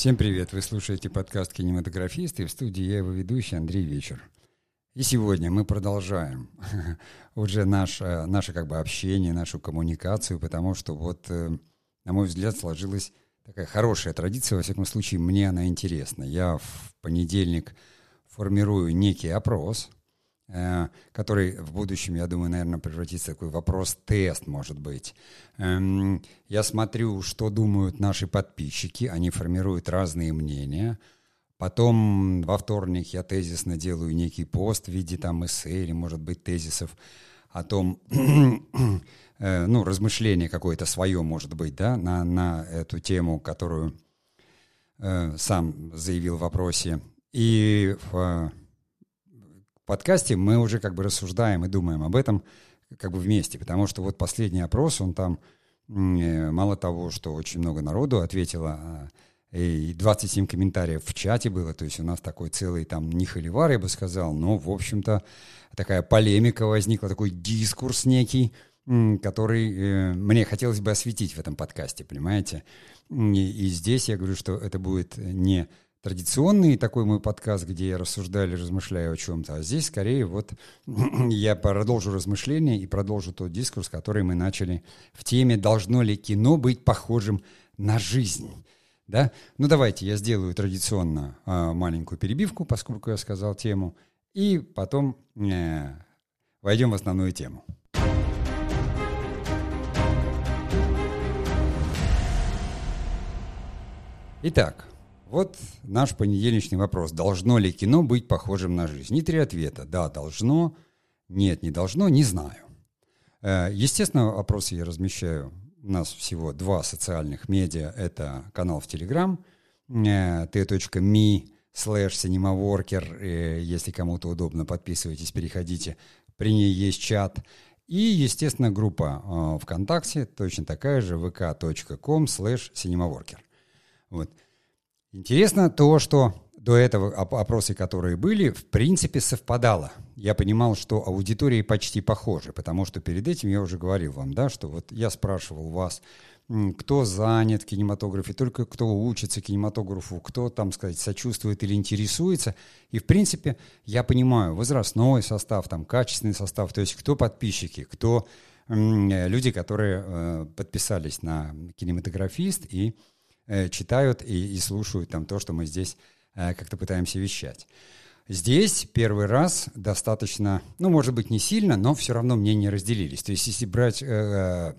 Всем привет! Вы слушаете подкаст «Кинематографист» и в студии я его ведущий Андрей Вечер. И сегодня мы продолжаем уже наше, наше как бы общение, нашу коммуникацию, потому что вот, э, на мой взгляд, сложилась такая хорошая традиция, во всяком случае, мне она интересна. Я в понедельник формирую некий опрос – Э, который в будущем, я думаю, наверное, превратится в такой вопрос-тест, может быть. Эм, я смотрю, что думают наши подписчики, они формируют разные мнения. Потом во вторник я тезисно делаю некий пост в виде там эссе или, может быть, тезисов о том, э, ну, размышление какое-то свое, может быть, да, на, на эту тему, которую э, сам заявил в вопросе. И в подкасте мы уже как бы рассуждаем и думаем об этом как бы вместе, потому что вот последний опрос, он там э, мало того, что очень много народу ответило, а, и 27 комментариев в чате было, то есть у нас такой целый там не холивар, я бы сказал, но, в общем-то, такая полемика возникла, такой дискурс некий, который э, мне хотелось бы осветить в этом подкасте, понимаете? И, и здесь я говорю, что это будет не традиционный такой мой подкаст, где я рассуждаю или размышляю о чем-то, а здесь скорее вот я продолжу размышления и продолжу тот дискурс, который мы начали в теме «Должно ли кино быть похожим на жизнь?» Да? Ну давайте я сделаю традиционно э, маленькую перебивку, поскольку я сказал тему, и потом э, войдем в основную тему. Итак, вот наш понедельничный вопрос. Должно ли кино быть похожим на жизнь? И три ответа. Да, должно. Нет, не должно. Не знаю. Э, естественно, вопросы я размещаю. У нас всего два социальных медиа. Это канал в Телеграм э, t.me cinemaworker. Э, если кому-то удобно, подписывайтесь, переходите. При ней есть чат. И, естественно, группа ВКонтакте, точно такая же, vk.com slash cinemaworker. Вот. Интересно то, что до этого опросы, которые были, в принципе совпадало. Я понимал, что аудитории почти похожи, потому что перед этим я уже говорил вам, да, что вот я спрашивал вас, кто занят в кинематографе, только кто учится кинематографу, кто, там сказать, сочувствует или интересуется. И, в принципе, я понимаю возрастной состав, там, качественный состав, то есть кто подписчики, кто люди, которые э, подписались на кинематографист и читают и, и слушают там то, что мы здесь э, как-то пытаемся вещать. Здесь первый раз достаточно, ну, может быть, не сильно, но все равно мнения разделились. То есть, если брать э, э,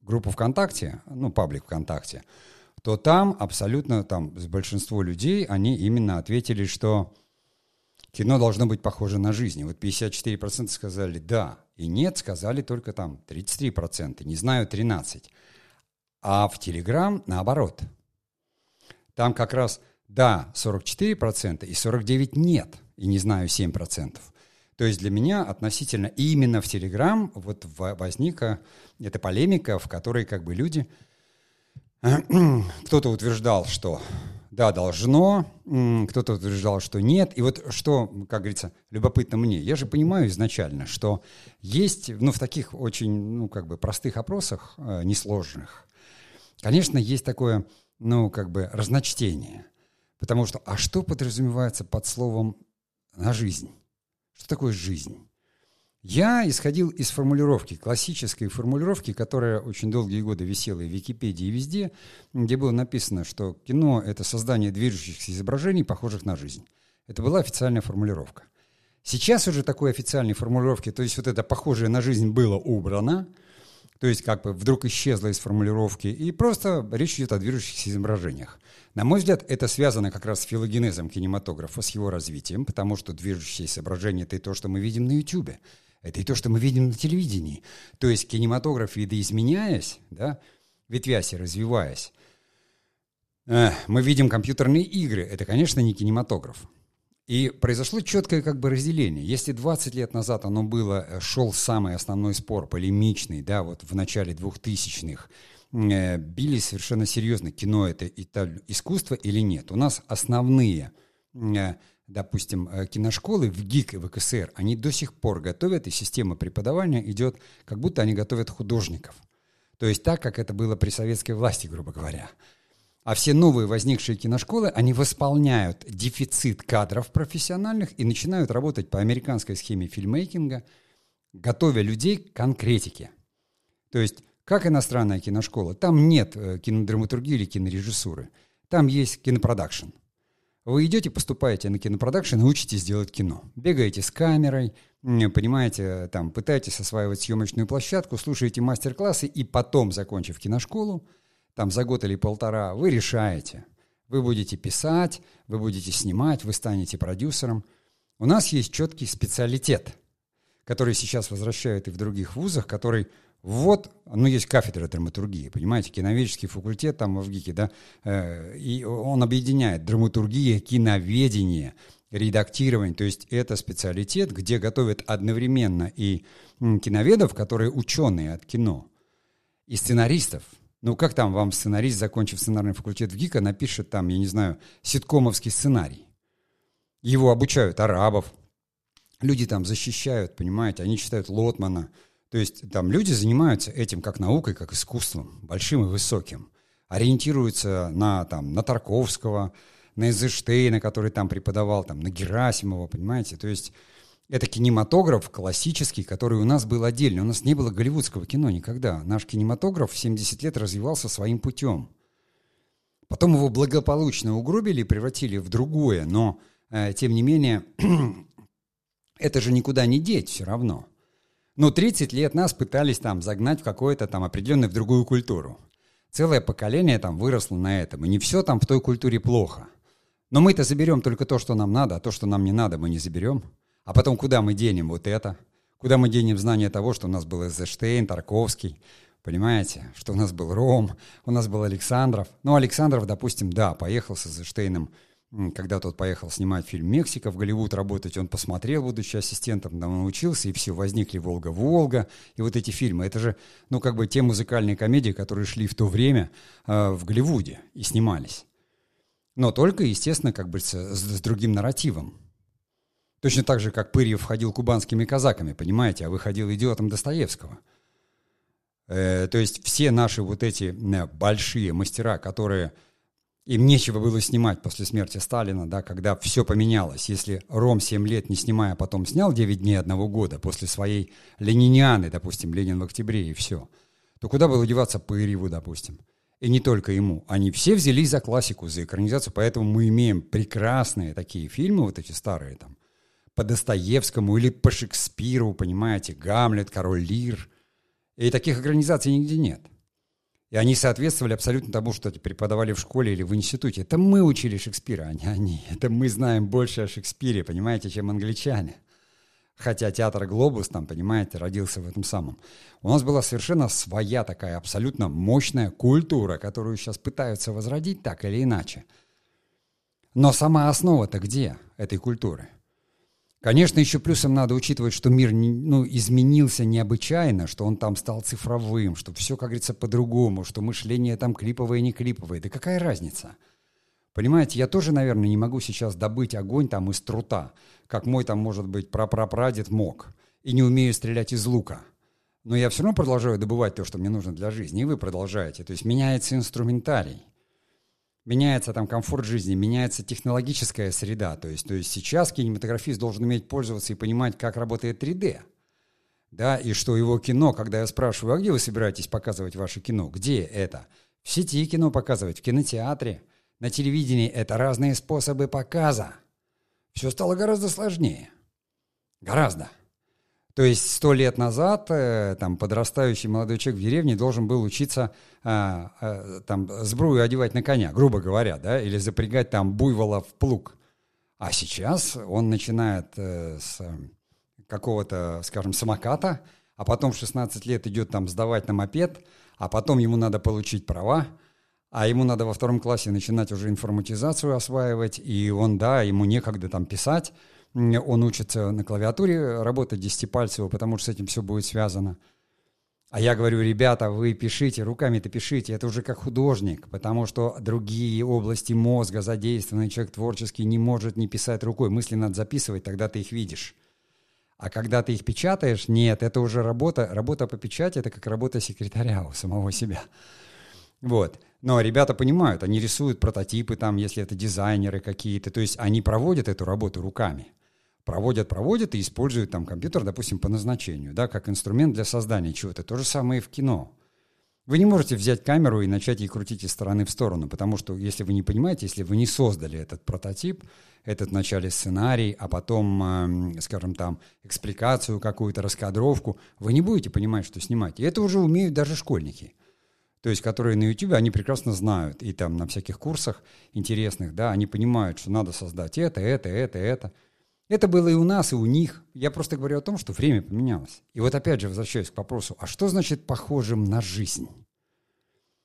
группу ВКонтакте, ну, паблик ВКонтакте, то там абсолютно, там, большинство людей, они именно ответили, что кино должно быть похоже на жизнь. Вот 54% сказали «да», и «нет» сказали только там 33%, не знаю, 13%. А в Телеграм наоборот. Там как раз да, 44% и 49% нет, и не знаю, 7%. То есть для меня относительно именно в Телеграм вот возникла эта полемика, в которой как бы люди... Кто-то утверждал, что да, должно, кто-то утверждал, что нет. И вот что, как говорится, любопытно мне, я же понимаю изначально, что есть, ну, в таких очень, ну, как бы простых опросах, э, несложных, Конечно, есть такое, ну, как бы разночтение. Потому что, а что подразумевается под словом «на жизнь»? Что такое жизнь? Я исходил из формулировки, классической формулировки, которая очень долгие годы висела и в Википедии, и везде, где было написано, что кино — это создание движущихся изображений, похожих на жизнь. Это была официальная формулировка. Сейчас уже такой официальной формулировки, то есть вот это похожее на жизнь было убрано — то есть как бы вдруг исчезла из формулировки, и просто речь идет о движущихся изображениях. На мой взгляд, это связано как раз с филогенезом кинематографа, с его развитием, потому что движущееся изображение — это и то, что мы видим на YouTube, это и то, что мы видим на телевидении. То есть кинематограф, видоизменяясь, да, ветвясь и развиваясь, э, мы видим компьютерные игры. Это, конечно, не кинематограф. И произошло четкое как бы разделение. Если 20 лет назад оно было, э, шел самый основной спор, полемичный, да, вот в начале 2000-х, э, били совершенно серьезно, кино это, искусство или нет. У нас основные, э, допустим, э, киношколы в ГИК и в КСР, они до сих пор готовят, и система преподавания идет, как будто они готовят художников. То есть так, как это было при советской власти, грубо говоря. А все новые возникшие киношколы, они восполняют дефицит кадров профессиональных и начинают работать по американской схеме фильмейкинга, готовя людей к конкретике. То есть, как иностранная киношкола, там нет э, кинодраматургии или кинорежиссуры. Там есть кинопродакшн. Вы идете, поступаете на кинопродакшн и учитесь делать кино. Бегаете с камерой, понимаете, там, пытаетесь осваивать съемочную площадку, слушаете мастер-классы, и потом, закончив киношколу, там за год или полтора, вы решаете. Вы будете писать, вы будете снимать, вы станете продюсером. У нас есть четкий специалитет, который сейчас возвращают и в других вузах, который вот, ну, есть кафедра драматургии, понимаете, киноведческий факультет там в ГИКе, да, э, и он объединяет драматургия, киноведение, редактирование, то есть это специалитет, где готовят одновременно и киноведов, которые ученые от кино, и сценаристов. Ну, как там вам сценарист, закончив сценарный факультет в ГИКа, напишет там, я не знаю, ситкомовский сценарий? Его обучают арабов, люди там защищают, понимаете, они читают Лотмана – то есть там люди занимаются этим как наукой, как искусством, большим и высоким. Ориентируются на, там, на Тарковского, на Эйзенштейна, который там преподавал, там, на Герасимова, понимаете? То есть это кинематограф классический, который у нас был отдельный. У нас не было голливудского кино никогда. Наш кинематограф в 70 лет развивался своим путем. Потом его благополучно угробили и превратили в другое, но, э, тем не менее, это же никуда не деть все равно – но 30 лет нас пытались там загнать в какое-то там определенное в другую культуру. Целое поколение там выросло на этом, и не все там в той культуре плохо. Но мы-то заберем только то, что нам надо, а то, что нам не надо, мы не заберем. А потом куда мы денем вот это? Куда мы денем знание того, что у нас был Эзерштейн, Тарковский, понимаете? Что у нас был Ром, у нас был Александров. Ну, Александров, допустим, да, поехал с Эзерштейном когда тот поехал снимать фильм «Мексика» в Голливуд работать, он посмотрел, будучи ассистентом, там научился, и все, возникли «Волга-Волга», и вот эти фильмы. Это же, ну, как бы те музыкальные комедии, которые шли в то время э, в Голливуде и снимались. Но только, естественно, как бы с, с другим нарративом. Точно так же, как Пырьев входил кубанскими казаками, понимаете, а выходил идиотом Достоевского. Э, то есть все наши вот эти э, большие мастера, которые им нечего было снимать после смерти Сталина, да, когда все поменялось. Если Ром 7 лет не снимая, потом снял 9 дней одного года после своей ленинианы, допустим, Ленин в октябре и все, то куда было деваться Пырьеву, допустим? И не только ему. Они все взялись за классику, за экранизацию, поэтому мы имеем прекрасные такие фильмы, вот эти старые там, по Достоевскому или по Шекспиру, понимаете, Гамлет, Король Лир. И таких экранизаций нигде нет. И они соответствовали абсолютно тому, что преподавали в школе или в институте. Это мы учили Шекспира, а не они. Это мы знаем больше о Шекспире, понимаете, чем англичане. Хотя театр «Глобус», там, понимаете, родился в этом самом. У нас была совершенно своя такая абсолютно мощная культура, которую сейчас пытаются возродить так или иначе. Но сама основа-то где этой культуры – Конечно, еще плюсом надо учитывать, что мир ну, изменился необычайно, что он там стал цифровым, что все, как говорится, по-другому, что мышление там клиповое, не клиповое. Да какая разница? Понимаете, я тоже, наверное, не могу сейчас добыть огонь там из трута, как мой там, может быть, прапрапрадед мог, и не умею стрелять из лука. Но я все равно продолжаю добывать то, что мне нужно для жизни, и вы продолжаете. То есть меняется инструментарий меняется там комфорт жизни, меняется технологическая среда. То есть, то есть сейчас кинематографист должен уметь пользоваться и понимать, как работает 3D. Да, и что его кино, когда я спрашиваю, а где вы собираетесь показывать ваше кино? Где это? В сети кино показывать, в кинотеатре, на телевидении. Это разные способы показа. Все стало гораздо сложнее. Гораздо. То есть сто лет назад э, там подрастающий молодой человек в деревне должен был учиться э, э, там сбрую одевать на коня, грубо говоря, да, или запрягать там буйвола в плуг. А сейчас он начинает э, с какого-то, скажем, самоката, а потом в 16 лет идет там сдавать на мопед, а потом ему надо получить права, а ему надо во втором классе начинать уже информатизацию осваивать, и он, да, ему некогда там писать, он учится на клавиатуре работать десятипальцево, потому что с этим все будет связано. А я говорю, ребята, вы пишите, руками-то пишите, это уже как художник, потому что другие области мозга задействованы, человек творческий не может не писать рукой, мысли надо записывать, тогда ты их видишь. А когда ты их печатаешь, нет, это уже работа, работа по печати, это как работа секретаря у самого себя. Вот. Но ребята понимают, они рисуют прототипы там, если это дизайнеры какие-то, то есть они проводят эту работу руками. Проводят, проводят и используют там компьютер, допустим, по назначению, да, как инструмент для создания чего-то. То же самое и в кино. Вы не можете взять камеру и начать ей крутить из стороны в сторону, потому что, если вы не понимаете, если вы не создали этот прототип, этот вначале сценарий, а потом, э, скажем там, экспликацию какую-то, раскадровку, вы не будете понимать, что снимать. И это уже умеют даже школьники то есть которые на YouTube, они прекрасно знают, и там на всяких курсах интересных, да, они понимают, что надо создать это, это, это, это. Это было и у нас, и у них. Я просто говорю о том, что время поменялось. И вот опять же возвращаюсь к вопросу, а что значит похожим на жизнь?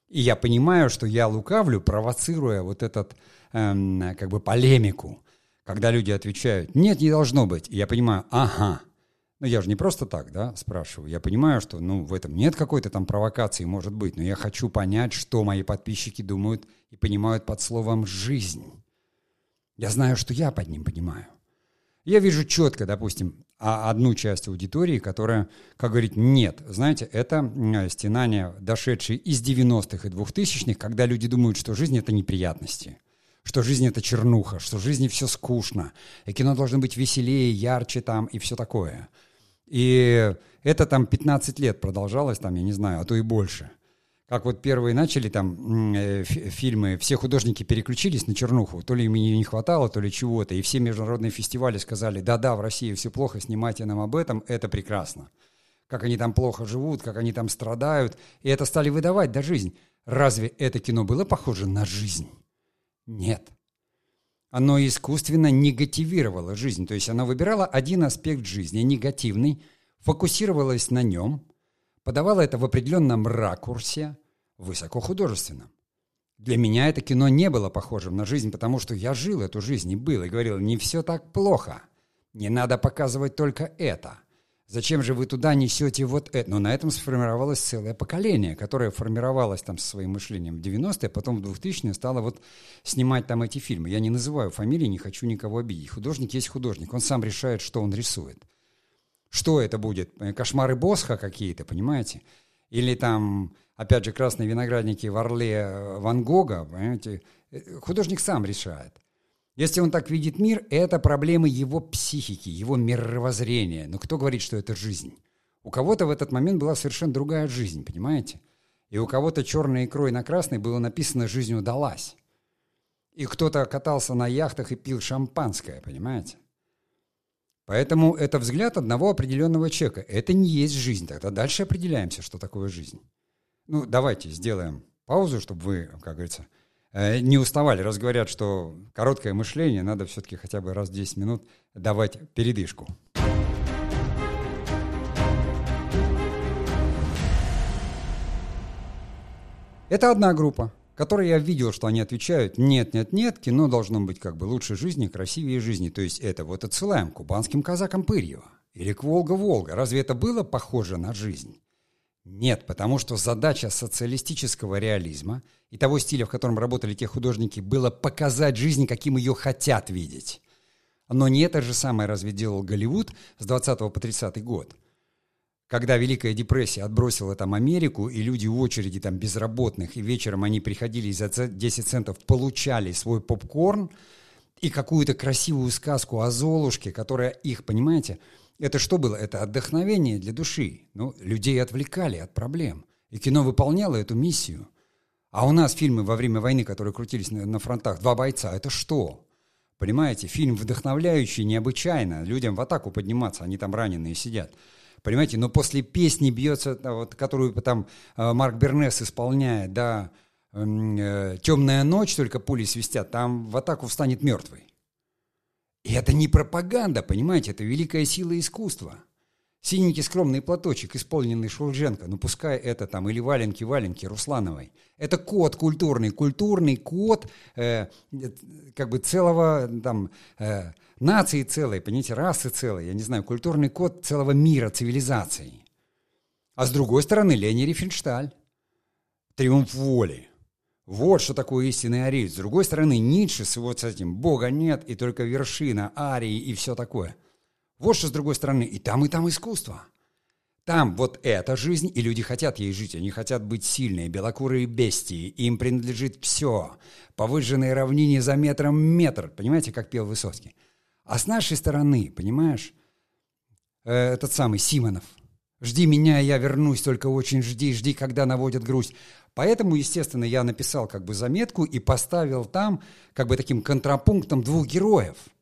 И я понимаю, что я лукавлю, провоцируя вот этот, эм, как бы, полемику, когда люди отвечают, нет, не должно быть. И я понимаю, ага, ну, я же не просто так, да, спрашиваю. Я понимаю, что, ну, в этом нет какой-то там провокации, может быть, но я хочу понять, что мои подписчики думают и понимают под словом «жизнь». Я знаю, что я под ним понимаю. Я вижу четко, допустим, одну часть аудитории, которая, как говорит, нет. Знаете, это стенание, дошедшие из 90-х и 2000-х, когда люди думают, что жизнь — это неприятности что жизнь это чернуха, что в жизни все скучно, и кино должно быть веселее, ярче там и все такое. И это там 15 лет продолжалось, там, я не знаю, а то и больше. Как вот первые начали там э, фильмы, все художники переключились на чернуху, то ли им не хватало, то ли чего-то, и все международные фестивали сказали, да-да, в России все плохо, снимайте нам об этом, это прекрасно. Как они там плохо живут, как они там страдают, и это стали выдавать, да, жизнь. Разве это кино было похоже на жизнь? Нет. Оно искусственно негативировало жизнь, то есть оно выбирало один аспект жизни, негативный, фокусировалось на нем, подавало это в определенном ракурсе, высокохудожественном. Для меня это кино не было похожим на жизнь, потому что я жил эту жизнь и был, и говорил, не все так плохо, не надо показывать только это – Зачем же вы туда несете вот это? Но на этом сформировалось целое поколение, которое формировалось там со своим мышлением в 90-е, потом в 2000-е стало вот снимать там эти фильмы. Я не называю фамилии, не хочу никого обидеть. Художник есть художник, он сам решает, что он рисует. Что это будет? Э, кошмары Босха какие-то, понимаете? Или там, опять же, красные виноградники в Орле э, Ван Гога, понимаете? Э, художник сам решает. Если он так видит мир, это проблемы его психики, его мировоззрения. Но кто говорит, что это жизнь? У кого-то в этот момент была совершенно другая жизнь, понимаете? И у кого-то черной икрой на красной было написано «жизнь удалась». И кто-то катался на яхтах и пил шампанское, понимаете? Поэтому это взгляд одного определенного человека. Это не есть жизнь. Тогда дальше определяемся, что такое жизнь. Ну, давайте сделаем паузу, чтобы вы, как говорится, Э, не уставали. Раз говорят, что короткое мышление, надо все-таки хотя бы раз в 10 минут давать передышку. Это одна группа, которой я видел, что они отвечают «нет, нет, нет, кино должно быть как бы лучше жизни, красивее жизни». То есть это вот отсылаем к кубанским казакам Пырьева или к Волга-Волга. Разве это было похоже на жизнь? Нет, потому что задача социалистического реализма и того стиля, в котором работали те художники, было показать жизнь, каким ее хотят видеть. Но не это же самое разве делал Голливуд с 20 по 30 год. Когда Великая депрессия отбросила там Америку, и люди в очереди там безработных, и вечером они приходили и за 10 центов получали свой попкорн и какую-то красивую сказку о Золушке, которая их, понимаете, это что было? Это отдохновение для души. Ну, людей отвлекали от проблем. И кино выполняло эту миссию. А у нас фильмы во время войны, которые крутились на, на фронтах, «Два бойца» — это что? Понимаете, фильм вдохновляющий необычайно. Людям в атаку подниматься, они там раненые сидят. Понимаете, но после песни бьется, вот, которую там э, Марк Бернес исполняет, да, э, «Темная ночь», только пули свистят, там в атаку встанет мертвый. И это не пропаганда, понимаете, это великая сила искусства. Синенький скромный платочек, исполненный Шульженко, ну пускай это там, или валенки-валенки Руслановой. Это код культурный, культурный код э, как бы целого там э, нации целой, понимаете, расы целой, я не знаю, культурный код целого мира, цивилизации. А с другой стороны, Лени Рифеншталь. Триумф воли. Вот что такое истинный ариец. С другой стороны, Ницше с его с этим «Бога нет, и только вершина, арии и все такое». Вот что с другой стороны. И там, и там искусство. Там вот эта жизнь, и люди хотят ей жить. Они хотят быть сильные, белокурые бестии. Им принадлежит все. По выжженной равнине за метром метр. Понимаете, как пел Высоцкий? А с нашей стороны, понимаешь, э, этот самый Симонов. Жди меня, я вернусь, только очень жди, жди, когда наводят грусть. Поэтому, естественно, я написал как бы заметку и поставил там как бы таким контрапунктом двух героев –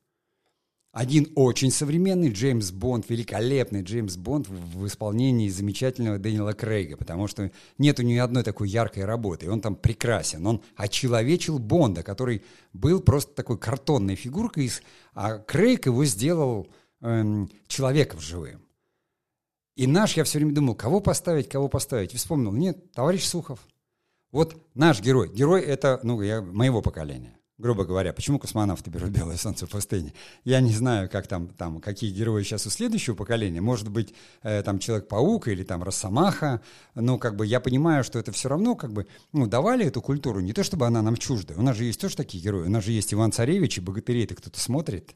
один очень современный Джеймс Бонд, великолепный Джеймс Бонд в исполнении замечательного Дэниела Крейга, потому что нет у него одной такой яркой работы, и он там прекрасен. Он очеловечил Бонда, который был просто такой картонной фигуркой, а Крейг его сделал эм, человеком живым. И наш, я все время думал, кого поставить, кого поставить. Вспомнил, нет, товарищ Сухов. Вот наш герой. Герой это, ну, я, моего поколения грубо говоря, почему космонавты берут белое солнце в пустыне? Я не знаю, как там, там, какие герои сейчас у следующего поколения. Может быть, э, там Человек-паук или там Росомаха. Но как бы я понимаю, что это все равно как бы, ну, давали эту культуру. Не то, чтобы она нам чужда. У нас же есть тоже такие герои. У нас же есть Иван Царевич и Богатырей-то кто-то смотрит.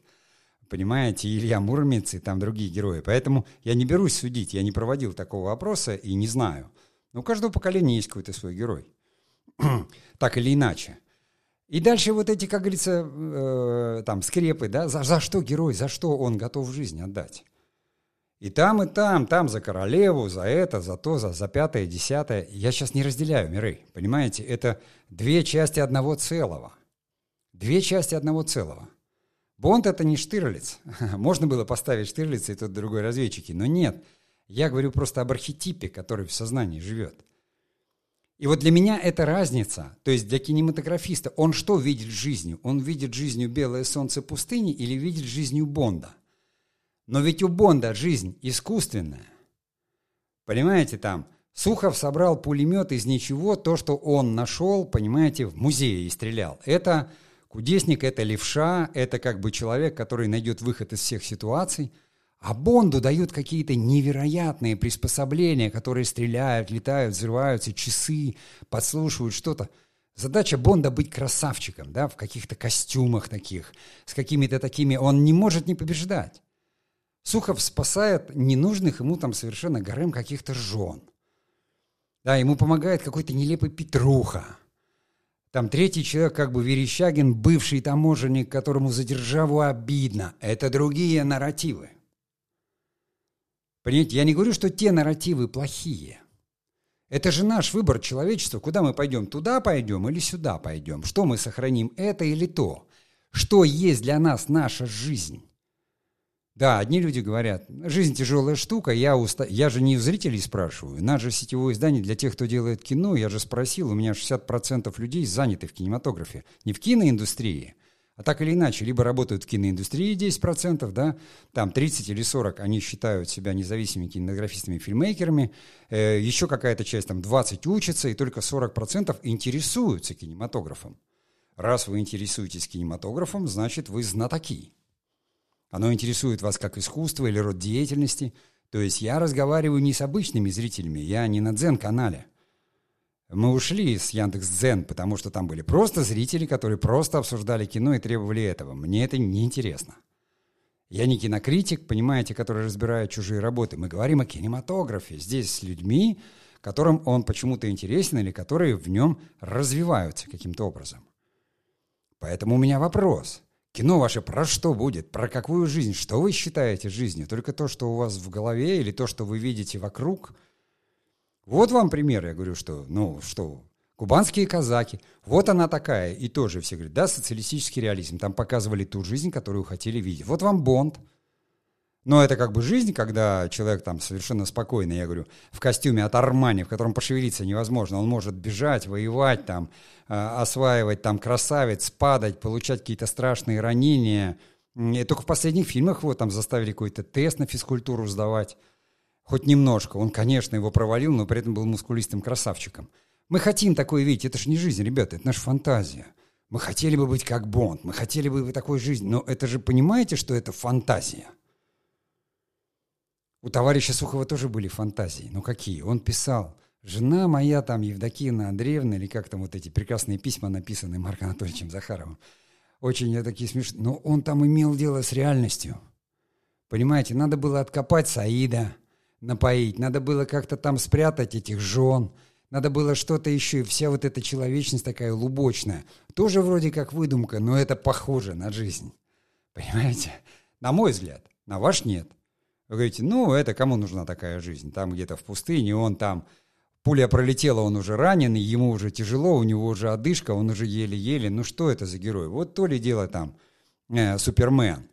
Понимаете, Илья Муромец и там другие герои. Поэтому я не берусь судить, я не проводил такого опроса и не знаю. Но у каждого поколения есть какой-то свой герой. так или иначе. И дальше вот эти, как говорится, э, там скрепы, да, за, за что герой, за что он готов жизнь отдать. И там, и там, там за королеву, за это, за то, за, за пятое, десятое. Я сейчас не разделяю миры, понимаете? Это две части одного целого. Две части одного целого. Бонд — это не Штирлиц. Можно было поставить Штирлица и тот другой разведчики, но нет. Я говорю просто об архетипе, который в сознании живет. И вот для меня это разница, то есть для кинематографиста, он что видит жизнью? Он видит жизнью белое солнце пустыни или видит жизнью Бонда? Но ведь у Бонда жизнь искусственная. Понимаете, там Сухов собрал пулемет из ничего, то, что он нашел, понимаете, в музее и стрелял. Это кудесник, это левша, это как бы человек, который найдет выход из всех ситуаций – а Бонду дают какие-то невероятные приспособления, которые стреляют, летают, взрываются, часы, подслушивают что-то. Задача Бонда быть красавчиком, да, в каких-то костюмах таких, с какими-то такими. Он не может не побеждать. Сухов спасает ненужных ему там совершенно гарем каких-то жен. Да, ему помогает какой-то нелепый Петруха. Там третий человек, как бы Верещагин, бывший таможенник, которому за державу обидно. Это другие нарративы. Понимаете, я не говорю, что те нарративы плохие. Это же наш выбор человечества, куда мы пойдем, туда пойдем или сюда пойдем, что мы сохраним, это или то, что есть для нас наша жизнь. Да, одни люди говорят, жизнь тяжелая штука, я, уста... я же не у зрителей спрашиваю, наше же сетевое издание для тех, кто делает кино, я же спросил, у меня 60% людей заняты в кинематографе, не в киноиндустрии, а так или иначе, либо работают в киноиндустрии 10%, да, там 30 или 40 они считают себя независимыми кинематографистами, фильмейкерами, э, еще какая-то часть, там 20 учатся, и только 40% интересуются кинематографом. Раз вы интересуетесь кинематографом, значит, вы знатоки. Оно интересует вас как искусство или род деятельности. То есть я разговариваю не с обычными зрителями, я не на Дзен-канале. Мы ушли с Яндекс.Дзен, потому что там были просто зрители, которые просто обсуждали кино и требовали этого. Мне это неинтересно. Я не кинокритик, понимаете, который разбирает чужие работы. Мы говорим о кинематографе. Здесь с людьми, которым он почему-то интересен или которые в нем развиваются каким-то образом. Поэтому у меня вопрос. Кино ваше про что будет? Про какую жизнь? Что вы считаете жизнью? Только то, что у вас в голове или то, что вы видите вокруг – вот вам пример, я говорю, что, ну, что, кубанские казаки, вот она такая, и тоже все говорят, да, социалистический реализм, там показывали ту жизнь, которую хотели видеть. Вот вам Бонд. Но это как бы жизнь, когда человек там совершенно спокойно, я говорю, в костюме от Армани, в котором пошевелиться невозможно, он может бежать, воевать там, э, осваивать там красавец, падать, получать какие-то страшные ранения. И только в последних фильмах вот там заставили какой-то тест на физкультуру сдавать. Хоть немножко. Он, конечно, его провалил, но при этом был мускулистым красавчиком. Мы хотим такое видеть. Это же не жизнь, ребята, это наша фантазия. Мы хотели бы быть как Бонд, мы хотели бы такой жизни, но это же понимаете, что это фантазия. У товарища Сухова тоже были фантазии. Но какие? Он писал, жена моя там, Евдокия Андреевна, или как там вот эти прекрасные письма, написанные Марком Анатольевичем Захаровым, очень такие смешные. Но он там имел дело с реальностью. Понимаете, надо было откопать Саида, напоить, надо было как-то там спрятать этих жен, надо было что-то еще, и вся вот эта человечность такая лубочная. Тоже вроде как выдумка, но это похоже на жизнь. Понимаете? На мой взгляд. На ваш нет. Вы говорите, ну, это кому нужна такая жизнь? Там где-то в пустыне, он там... Пуля пролетела, он уже раненый, ему уже тяжело, у него уже одышка, он уже еле-еле. Ну, что это за герой? Вот то ли дело там э, Супермен.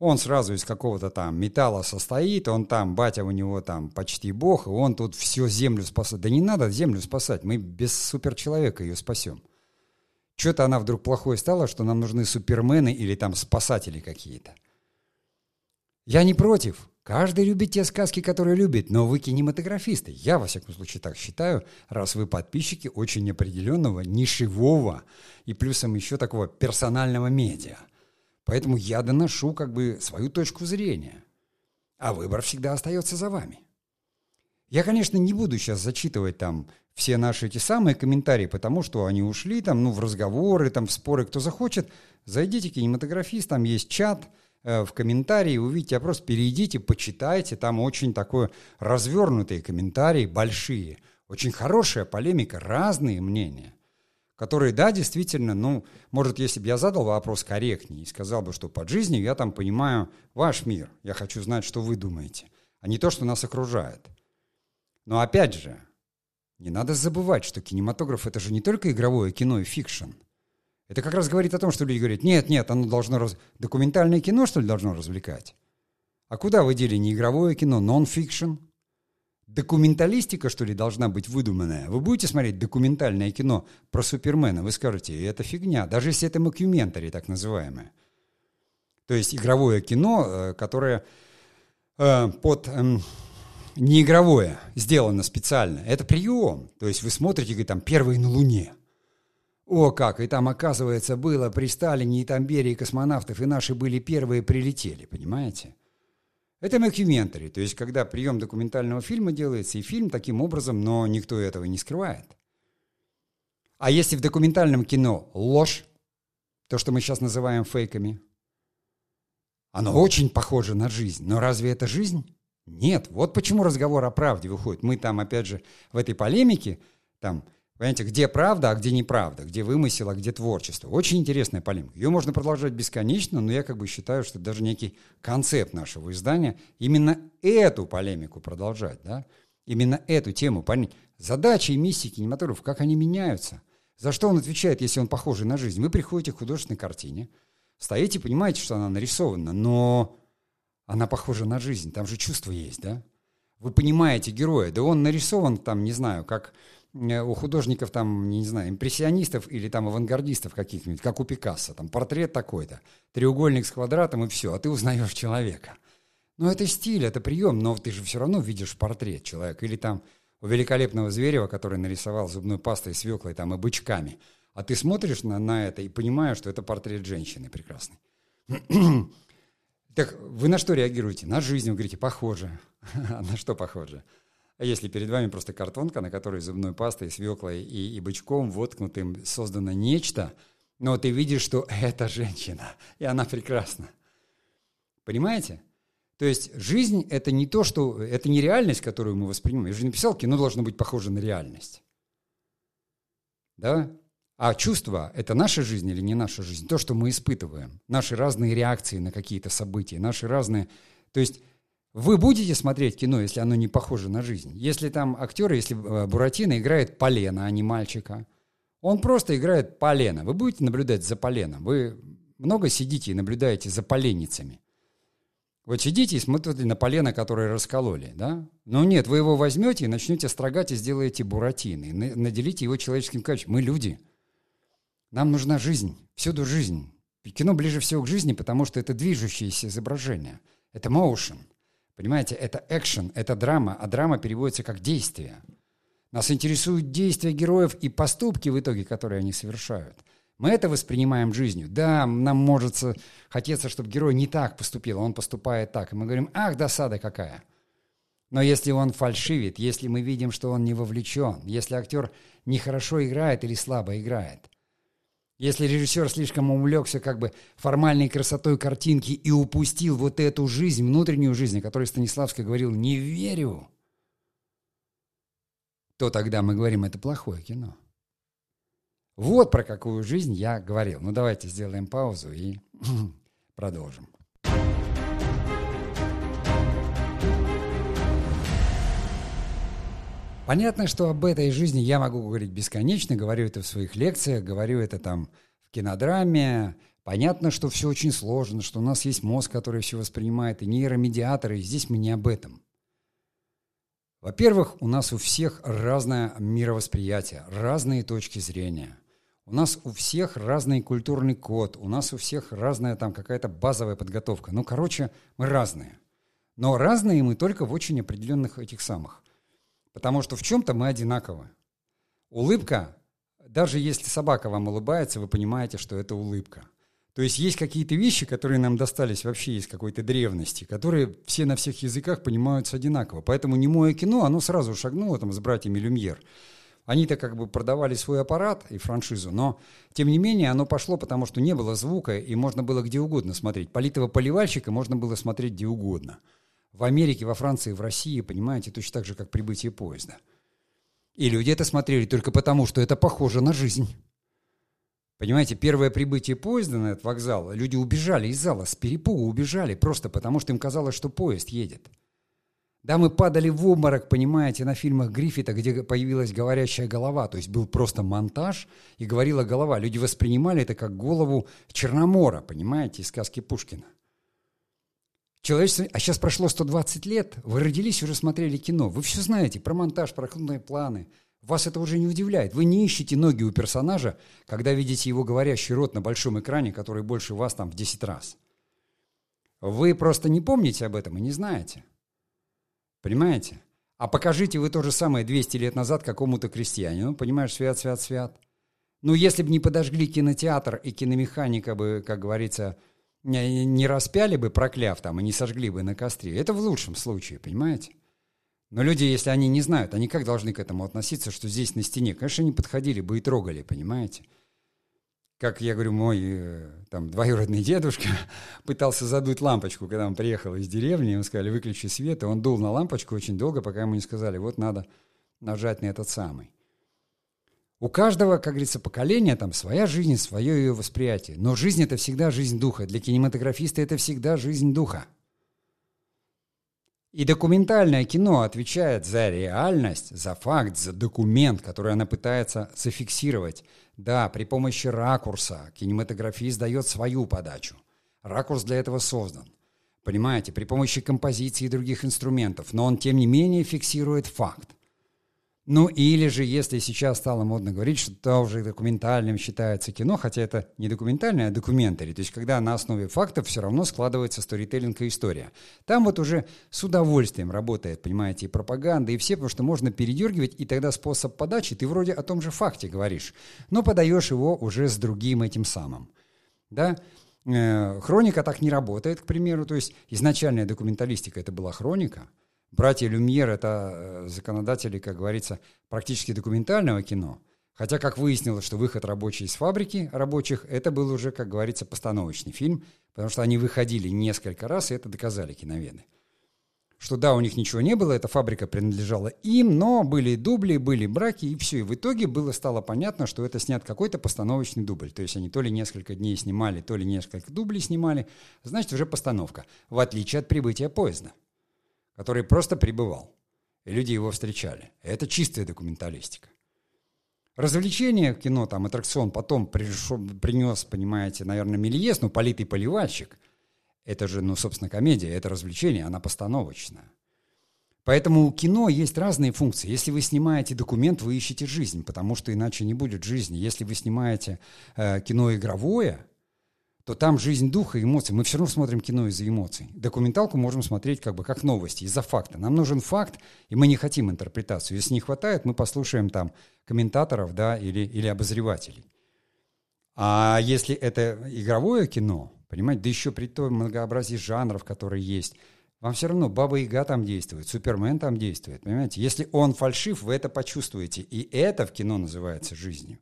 Он сразу из какого-то там металла состоит, он там, батя у него там почти бог, и он тут всю землю спасает. Да не надо землю спасать, мы без суперчеловека ее спасем. Что-то она вдруг плохой стала, что нам нужны супермены или там спасатели какие-то. Я не против. Каждый любит те сказки, которые любит, но вы кинематографисты. Я, во всяком случае, так считаю, раз вы подписчики очень определенного, нишевого и плюсом еще такого персонального медиа. Поэтому я доношу как бы свою точку зрения. А выбор всегда остается за вами. Я, конечно, не буду сейчас зачитывать там все наши эти самые комментарии, потому что они ушли там, ну, в разговоры, там, в споры, кто захочет. Зайдите, кинематографист, там есть чат э, в комментарии, увидите, а просто перейдите, почитайте, там очень такое развернутые комментарии, большие. Очень хорошая полемика, разные мнения которые, да, действительно, ну, может, если бы я задал вопрос корректнее и сказал бы, что под жизнью я там понимаю ваш мир, я хочу знать, что вы думаете, а не то, что нас окружает. Но опять же, не надо забывать, что кинематограф — это же не только игровое кино и fiction. Это как раз говорит о том, что люди говорят, нет, нет, оно должно... Раз... Документальное кино, что ли, должно развлекать? А куда вы дели не игровое кино, нон-фикшн? Документалистика, что ли, должна быть выдуманная. Вы будете смотреть документальное кино про Супермена, вы скажете, это фигня, даже если это мокюментари так называемое. То есть игровое кино, э, которое э, под э, неигровое сделано специально. Это прием. То есть вы смотрите, говорит, там, первые на Луне. О, как! И там, оказывается, было при Сталине и там Берии космонавтов, и наши были первые прилетели, понимаете? Это мокюментари, то есть когда прием документального фильма делается, и фильм таким образом, но никто этого не скрывает. А если в документальном кино ложь, то, что мы сейчас называем фейками, оно очень похоже на жизнь. Но разве это жизнь? Нет. Вот почему разговор о правде выходит. Мы там, опять же, в этой полемике, там, Понимаете, где правда, а где неправда, где вымысел, а где творчество. Очень интересная полемика. Ее можно продолжать бесконечно, но я как бы считаю, что даже некий концепт нашего издания именно эту полемику продолжать, да? именно эту тему понять. Задачи и миссии кинематографа, как они меняются. За что он отвечает, если он похожий на жизнь? Вы приходите к художественной картине, стоите, понимаете, что она нарисована, но она похожа на жизнь, там же чувство есть, да? Вы понимаете героя, да он нарисован там, не знаю, как у художников там, не знаю, импрессионистов или там авангардистов каких-нибудь, как у Пикассо, там портрет такой-то, треугольник с квадратом и все, а ты узнаешь человека. Ну, это стиль, это прием, но ты же все равно видишь портрет человека. Или там у великолепного Зверева, который нарисовал зубной пастой, свеклой там и бычками. А ты смотришь на, на это и понимаешь, что это портрет женщины прекрасный. так вы на что реагируете? На жизнь, вы говорите, похоже. А на что похоже? А если перед вами просто картонка, на которой зубной пастой, свеклой и, и бычком воткнутым создано нечто, но ты видишь, что это женщина, и она прекрасна. Понимаете? То есть жизнь — это не то, что... Это не реальность, которую мы воспринимаем. Я же написал, кино должно быть похоже на реальность. Да? А чувство — это наша жизнь или не наша жизнь? То, что мы испытываем. Наши разные реакции на какие-то события, наши разные... То есть вы будете смотреть кино, если оно не похоже на жизнь? Если там актеры, если э, Буратино играет полена, а не мальчика, он просто играет полена. Вы будете наблюдать за поленом. Вы много сидите и наблюдаете за поленницами. Вот сидите и смотрите на полено, которое раскололи, да? Но нет, вы его возьмете и начнете строгать и сделаете буратины, наделите его человеческим качеством. Мы люди. Нам нужна жизнь, всюду жизнь. Кино ближе всего к жизни, потому что это движущееся изображение. Это motion. Понимаете, это экшен, это драма, а драма переводится как действие. Нас интересуют действия героев и поступки в итоге, которые они совершают. Мы это воспринимаем жизнью. Да, нам может хотеться, чтобы герой не так поступил, а он поступает так. И мы говорим, ах, досада какая. Но если он фальшивит, если мы видим, что он не вовлечен, если актер нехорошо играет или слабо играет, Если режиссер слишком увлекся как бы формальной красотой картинки и упустил вот эту жизнь, внутреннюю жизнь, о которой Станиславский говорил «не верю», то тогда мы говорим «это плохое кино». Вот про какую жизнь я говорил. Ну давайте сделаем паузу и продолжим. Понятно, что об этой жизни я могу говорить бесконечно, говорю это в своих лекциях, говорю это там в кинодраме. Понятно, что все очень сложно, что у нас есть мозг, который все воспринимает, и нейромедиаторы, и здесь мы не об этом. Во-первых, у нас у всех разное мировосприятие, разные точки зрения. У нас у всех разный культурный код, у нас у всех разная там какая-то базовая подготовка. Ну, короче, мы разные. Но разные мы только в очень определенных этих самых – Потому что в чем-то мы одинаковы. Улыбка, даже если собака вам улыбается, вы понимаете, что это улыбка. То есть есть какие-то вещи, которые нам достались вообще из какой-то древности, которые все на всех языках понимаются одинаково. Поэтому немое кино, оно сразу шагнуло там с братьями Люмьер. Они-то как бы продавали свой аппарат и франшизу, но тем не менее оно пошло, потому что не было звука, и можно было где угодно смотреть. Политого поливальщика можно было смотреть где угодно – в Америке, во Франции, в России, понимаете, точно так же, как прибытие поезда. И люди это смотрели только потому, что это похоже на жизнь. Понимаете, первое прибытие поезда на этот вокзал, люди убежали из зала, с перепугу убежали, просто потому что им казалось, что поезд едет. Да, мы падали в обморок, понимаете, на фильмах Гриффита, где появилась говорящая голова, то есть был просто монтаж, и говорила голова. Люди воспринимали это как голову Черномора, понимаете, из сказки Пушкина. Человечество... А сейчас прошло 120 лет, вы родились, уже смотрели кино, вы все знаете про монтаж, про крупные планы. Вас это уже не удивляет. Вы не ищете ноги у персонажа, когда видите его говорящий рот на большом экране, который больше вас там в 10 раз. Вы просто не помните об этом и не знаете. Понимаете? А покажите вы то же самое 200 лет назад какому-то крестьянину, понимаешь, свят, свят, свят. Ну, если бы не подожгли кинотеатр и киномеханика бы, как говорится, не, не распяли бы, прокляв там, и не сожгли бы на костре. Это в лучшем случае, понимаете? Но люди, если они не знают, они как должны к этому относиться, что здесь на стене? Конечно, не подходили бы и трогали, понимаете? Как я говорю, мой э, там двоюродный дедушка пытался задуть лампочку, когда он приехал из деревни, ему сказали, выключи свет, и он дул на лампочку очень долго, пока ему не сказали, вот надо нажать на этот самый. У каждого, как говорится, поколения там своя жизнь, свое ее восприятие. Но жизнь – это всегда жизнь духа. Для кинематографиста это всегда жизнь духа. И документальное кино отвечает за реальность, за факт, за документ, который она пытается зафиксировать. Да, при помощи ракурса кинематографист дает свою подачу. Ракурс для этого создан. Понимаете, при помощи композиции и других инструментов. Но он, тем не менее, фиксирует факт. Ну или же, если сейчас стало модно говорить, что то уже документальным считается кино, хотя это не документальное, а документари, то есть когда на основе фактов все равно складывается сторителлинг и история. Там вот уже с удовольствием работает, понимаете, и пропаганда, и все, потому что можно передергивать, и тогда способ подачи, ты вроде о том же факте говоришь, но подаешь его уже с другим этим самым. Да? Э, хроника так не работает, к примеру, то есть изначальная документалистика это была хроника – Братья Люмьер — это э, законодатели, как говорится, практически документального кино. Хотя, как выяснилось, что выход рабочий из фабрики рабочих, это был уже, как говорится, постановочный фильм, потому что они выходили несколько раз, и это доказали киноведы. Что да, у них ничего не было, эта фабрика принадлежала им, но были дубли, были браки, и все. И в итоге было стало понятно, что это снят какой-то постановочный дубль. То есть они то ли несколько дней снимали, то ли несколько дублей снимали. Значит, уже постановка, в отличие от прибытия поезда который просто прибывал, и люди его встречали. Это чистая документалистика. Развлечение кино, там, аттракцион потом принес, понимаете, наверное, Мельес, ну, политый поливальщик. Это же, ну, собственно, комедия, это развлечение, она постановочная. Поэтому у кино есть разные функции. Если вы снимаете документ, вы ищете жизнь, потому что иначе не будет жизни. Если вы снимаете э, кино игровое, то там жизнь духа, эмоций. Мы все равно смотрим кино из-за эмоций. Документалку можем смотреть как бы как новости, из-за факта. Нам нужен факт, и мы не хотим интерпретацию. Если не хватает, мы послушаем там комментаторов да, или, или обозревателей. А если это игровое кино, понимаете, да еще при том многообразии жанров, которые есть, вам все равно Баба Яга там действует, Супермен там действует, понимаете? Если он фальшив, вы это почувствуете. И это в кино называется жизнью.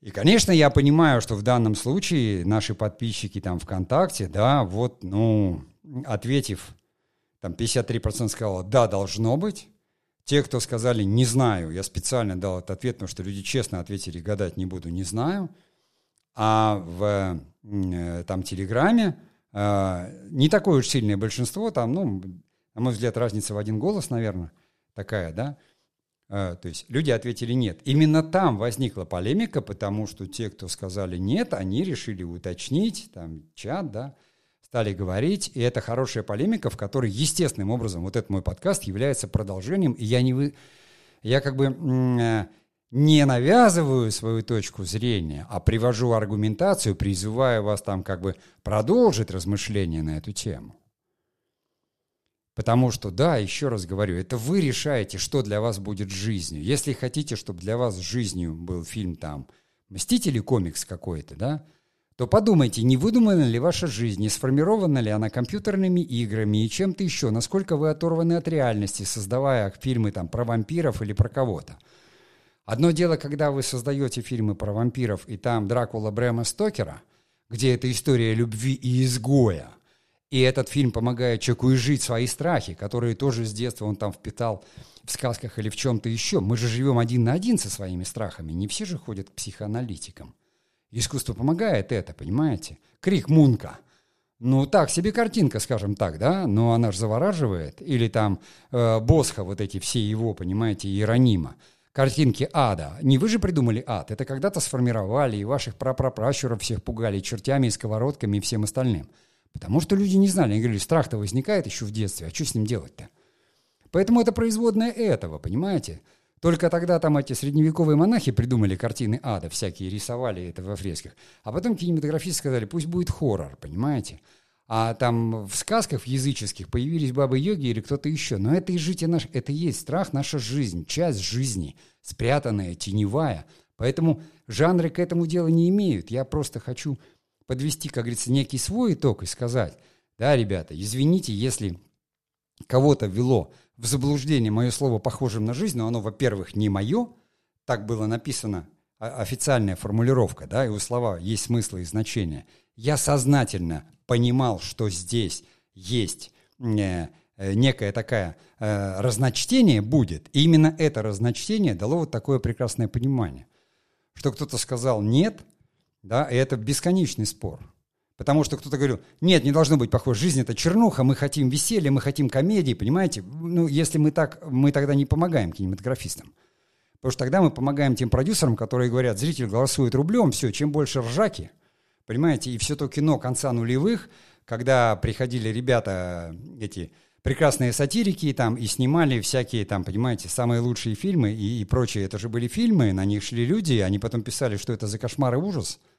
И, конечно, я понимаю, что в данном случае наши подписчики там ВКонтакте, да, вот, ну, ответив, там 53% сказало, да, должно быть. Те, кто сказали «не знаю», я специально дал этот ответ, потому что люди честно ответили «гадать не буду, не знаю». А в э, там Телеграме э, не такое уж сильное большинство, там, ну, на мой взгляд, разница в один голос, наверное, такая, да, то есть люди ответили нет. Именно там возникла полемика, потому что те, кто сказали нет, они решили уточнить, там, чат, да, стали говорить, и это хорошая полемика, в которой естественным образом вот этот мой подкаст является продолжением, и я не вы... я как бы э, не навязываю свою точку зрения, а привожу аргументацию, призывая вас там как бы продолжить размышления на эту тему. Потому что, да, еще раз говорю, это вы решаете, что для вас будет жизнью. Если хотите, чтобы для вас жизнью был фильм там «Мстители» комикс какой-то, да, то подумайте, не выдумана ли ваша жизнь, не сформирована ли она компьютерными играми и чем-то еще, насколько вы оторваны от реальности, создавая фильмы там про вампиров или про кого-то. Одно дело, когда вы создаете фильмы про вампиров, и там Дракула Брэма Стокера, где это история любви и изгоя, и этот фильм помогает человеку изжить свои страхи, которые тоже с детства он там впитал в сказках или в чем-то еще. Мы же живем один на один со своими страхами, не все же ходят к психоаналитикам. Искусство помогает это, понимаете? Крик Мунка. Ну, так себе картинка, скажем так, да, но она же завораживает. Или там э, Босха, вот эти все его, понимаете, Иеронима. Картинки ада. Не вы же придумали ад. Это когда-то сформировали, и ваших прапрапращуров всех пугали чертями и сковородками и всем остальным. Потому что люди не знали. Они говорили, страх-то возникает еще в детстве, а что с ним делать-то? Поэтому это производное этого, понимаете? Только тогда там эти средневековые монахи придумали картины ада, всякие рисовали это во фресках. А потом кинематографисты сказали, пусть будет хоррор, понимаете? А там в сказках языческих появились бабы-йоги или кто-то еще. Но это и житие наш, это и есть страх, наша жизнь, часть жизни, спрятанная, теневая. Поэтому жанры к этому делу не имеют. Я просто хочу подвести, как говорится, некий свой итог и сказать, да, ребята, извините, если кого-то вело в заблуждение мое слово похожим на жизнь, но оно, во-первых, не мое, так было написано, а, официальная формулировка, да, и у слова есть смысл и значение. Я сознательно понимал, что здесь есть э, э, некое такое э, разночтение будет, и именно это разночтение дало вот такое прекрасное понимание, что кто-то сказал «нет», да, и это бесконечный спор. Потому что кто-то говорил, нет, не должно быть похоже, жизнь это чернуха, мы хотим веселья, мы хотим комедии, понимаете? Ну, если мы так, мы тогда не помогаем кинематографистам. Потому что тогда мы помогаем тем продюсерам, которые говорят, зритель голосует рублем, все, чем больше ржаки, понимаете, и все то кино конца нулевых, когда приходили ребята, эти прекрасные сатирики там и снимали всякие там, понимаете, самые лучшие фильмы и, и прочее. Это же были фильмы, на них шли люди, они потом писали, что это за кошмар и ужас –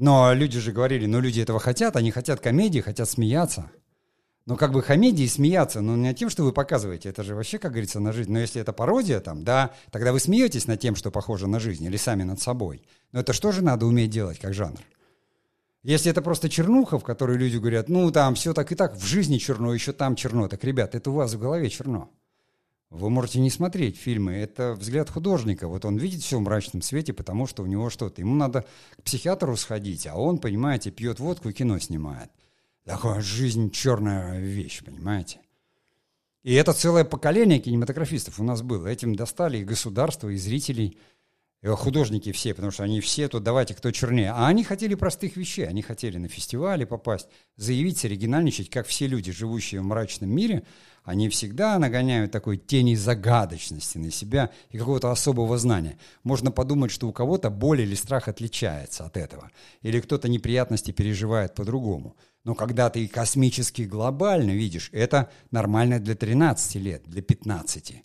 но люди же говорили, ну люди этого хотят, они хотят комедии, хотят смеяться. Ну как бы комедии смеяться, но не тем, что вы показываете, это же вообще, как говорится, на жизнь. Но если это пародия, там, да, тогда вы смеетесь над тем, что похоже на жизнь, или сами над собой. Но это что же надо уметь делать, как жанр? Если это просто чернуха, в которой люди говорят, ну там все так и так, в жизни черно, еще там черно, так, ребят, это у вас в голове черно. Вы можете не смотреть фильмы, это взгляд художника. Вот он видит все в мрачном свете, потому что у него что-то. Ему надо к психиатру сходить, а он, понимаете, пьет водку и кино снимает. Такая жизнь черная вещь, понимаете? И это целое поколение кинематографистов у нас было. Этим достали и государство, и зрителей, художники все, потому что они все тут давайте кто чернее. А они хотели простых вещей. Они хотели на фестивале попасть, заявить, оригинальничать, как все люди, живущие в мрачном мире – они всегда нагоняют такой тени загадочности на себя и какого-то особого знания. Можно подумать, что у кого-то боль или страх отличается от этого, или кто-то неприятности переживает по-другому. Но когда ты космически глобально видишь, это нормально для 13 лет, для 15,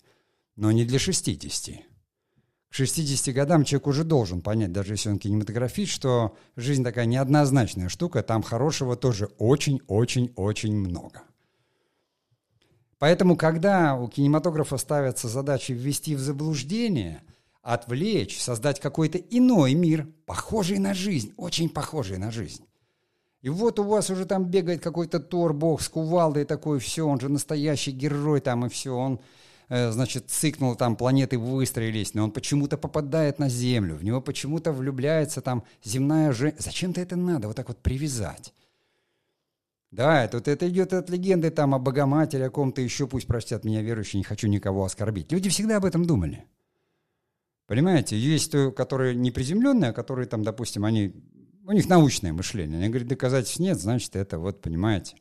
но не для 60. К 60 годам человек уже должен понять, даже если он кинематографист, что жизнь такая неоднозначная штука, там хорошего тоже очень-очень-очень много. Поэтому, когда у кинематографа ставятся задачи ввести в заблуждение, отвлечь, создать какой-то иной мир, похожий на жизнь, очень похожий на жизнь. И вот у вас уже там бегает какой-то Тор, бог с кувалдой такой, все, он же настоящий герой там, и все, он значит, цикнул, там планеты выстроились, но он почему-то попадает на Землю, в него почему-то влюбляется там земная женщина. Зачем-то это надо вот так вот привязать? Да, это, вот это идет от легенды там о Богоматере, о ком-то еще, пусть простят меня верующие, не хочу никого оскорбить. Люди всегда об этом думали. Понимаете, есть то, которые не приземленные, а которые там, допустим, они, у них научное мышление. Они говорят, доказательств нет, значит, это вот, понимаете.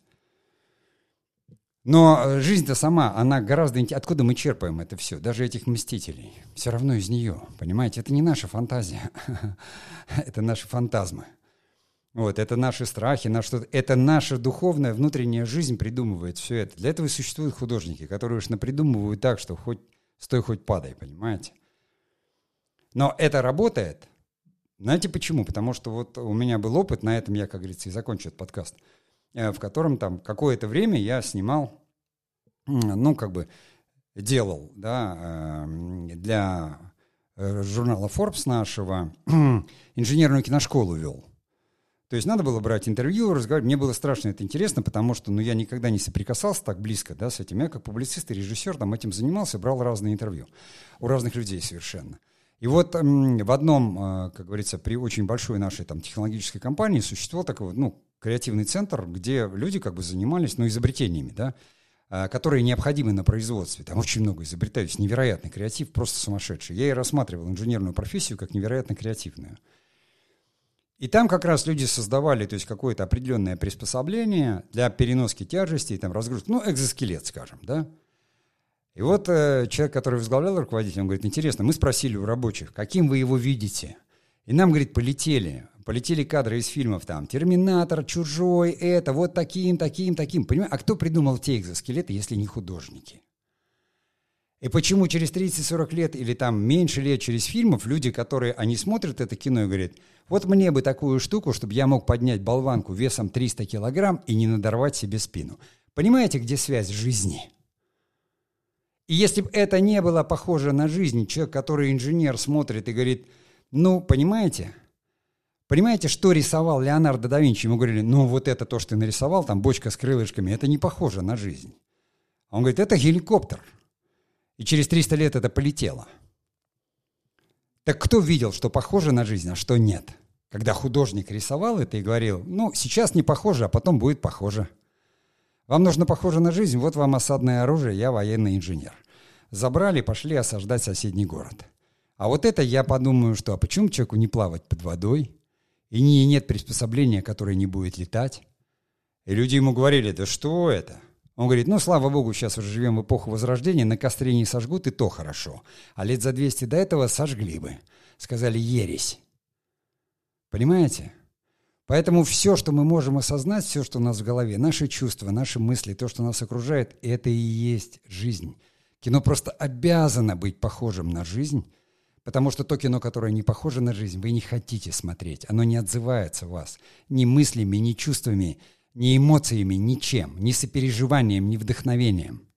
Но э, жизнь-то сама, она гораздо... Откуда мы черпаем это все? Даже этих мстителей. Все равно из нее, понимаете? Это не наша фантазия. это наши фантазмы. Вот, это наши страхи, наш, это наша духовная внутренняя жизнь придумывает все это. Для этого и существуют художники, которые уж напридумывают так, что хоть стой, хоть падай, понимаете? Но это работает. Знаете почему? Потому что вот у меня был опыт, на этом я, как говорится, и закончу этот подкаст, в котором там какое-то время я снимал, ну, как бы делал, да, э, для э, журнала Forbes нашего инженерную киношколу вел. То есть надо было брать интервью, разговаривать. Мне было страшно это интересно, потому что ну, я никогда не соприкасался так близко да, с этим. Я как публицист и режиссер там этим занимался, брал разные интервью у разных людей совершенно. И вот в одном, как говорится, при очень большой нашей там технологической компании существовал такой, ну, креативный центр, где люди как бы занимались, ну, изобретениями, да, а, которые необходимы на производстве. Там очень много изобретают, невероятный креатив, просто сумасшедший. Я и рассматривал инженерную профессию как невероятно креативную. И там как раз люди создавали, то есть какое-то определенное приспособление для переноски тяжестей, там разгрузки, ну, экзоскелет, скажем, да, и вот э, человек, который возглавлял руководитель, он говорит, интересно, мы спросили у рабочих, каким вы его видите? И нам, говорит, полетели. Полетели кадры из фильмов там. Терминатор, Чужой, это, вот таким, таким, таким. Понимаете? А кто придумал те экзоскелеты, если не художники? И почему через 30-40 лет или там меньше лет через фильмов люди, которые, они смотрят это кино и говорят, вот мне бы такую штуку, чтобы я мог поднять болванку весом 300 килограмм и не надорвать себе спину. Понимаете, где связь жизни? И если бы это не было похоже на жизнь, человек, который инженер, смотрит и говорит, ну, понимаете, понимаете, что рисовал Леонардо да Винчи? Ему говорили, ну, вот это то, что ты нарисовал, там бочка с крылышками, это не похоже на жизнь. Он говорит, это геликоптер. И через 300 лет это полетело. Так кто видел, что похоже на жизнь, а что нет? Когда художник рисовал это и говорил, ну, сейчас не похоже, а потом будет похоже. Вам нужно похоже на жизнь, вот вам осадное оружие, я военный инженер. Забрали, пошли осаждать соседний город. А вот это я подумаю, что а почему человеку не плавать под водой? И не, нет приспособления, которое не будет летать? И люди ему говорили, да что это? Он говорит, ну, слава богу, сейчас уже живем в эпоху Возрождения, на костре не сожгут, и то хорошо. А лет за 200 до этого сожгли бы. Сказали, ересь. Понимаете? Поэтому все, что мы можем осознать, все, что у нас в голове, наши чувства, наши мысли, то, что нас окружает, это и есть жизнь. Кино просто обязано быть похожим на жизнь, потому что то кино, которое не похоже на жизнь, вы не хотите смотреть. Оно не отзывается в вас ни мыслями, ни чувствами, ни эмоциями, ничем, ни сопереживанием, ни вдохновением.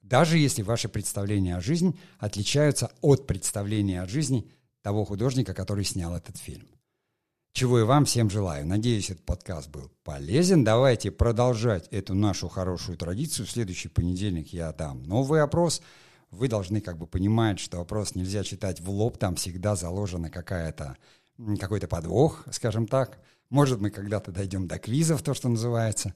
Даже если ваши представления о жизни отличаются от представления о жизни того художника, который снял этот фильм. Чего и вам всем желаю. Надеюсь, этот подкаст был полезен. Давайте продолжать эту нашу хорошую традицию. В следующий понедельник я дам новый опрос. Вы должны как бы понимать, что опрос нельзя читать в лоб, там всегда заложена какая-то какой-то подвох, скажем так. Может, мы когда-то дойдем до квизов, то, что называется.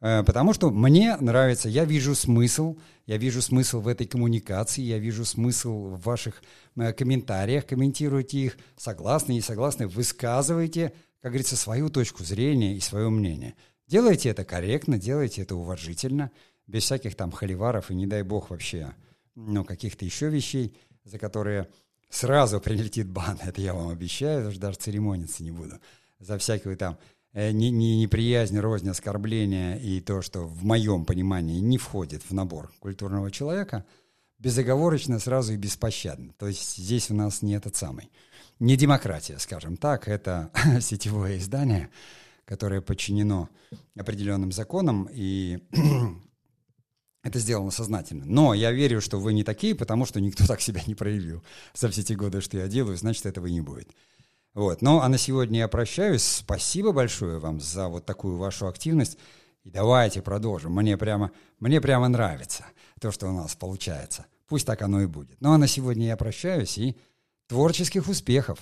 Э, потому что мне нравится, я вижу смысл, я вижу смысл в этой коммуникации, я вижу смысл в ваших э, комментариях, комментируйте их, согласны, не согласны, высказывайте, как говорится, свою точку зрения и свое мнение. Делайте это корректно, делайте это уважительно, без всяких там холиваров и, не дай бог, вообще, ну, каких-то еще вещей, за которые сразу прилетит бан, это я вам обещаю, даже церемониться не буду, за всякую там Э, не, не, неприязнь, рознь, оскорбление и то, что в моем понимании не входит в набор культурного человека, безоговорочно, сразу и беспощадно. То есть здесь у нас не этот самый, не демократия, скажем так, это сетевое издание, которое подчинено определенным законам, и это сделано сознательно. Но я верю, что вы не такие, потому что никто так себя не проявил за все те годы, что я делаю, значит, этого не будет. Вот. Ну, а на сегодня я прощаюсь. Спасибо большое вам за вот такую вашу активность. И давайте продолжим. Мне прямо, мне прямо нравится то, что у нас получается. Пусть так оно и будет. Ну а на сегодня я прощаюсь и творческих успехов!